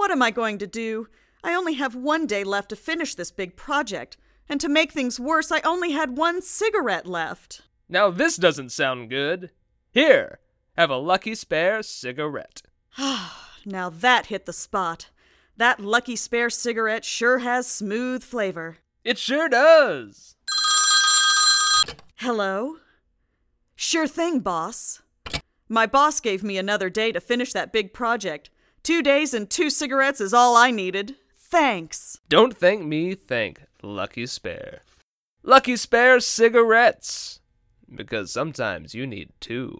What am I going to do? I only have one day left to finish this big project, and to make things worse, I only had one cigarette left. Now this doesn't sound good. Here, have a lucky spare cigarette. Ah, now that hit the spot. That lucky spare cigarette sure has smooth flavor. It sure does. Hello? Sure thing, boss. My boss gave me another day to finish that big project. Two days and two cigarettes is all I needed. Thanks. Don't thank me, thank Lucky Spare. Lucky Spare cigarettes! Because sometimes you need two.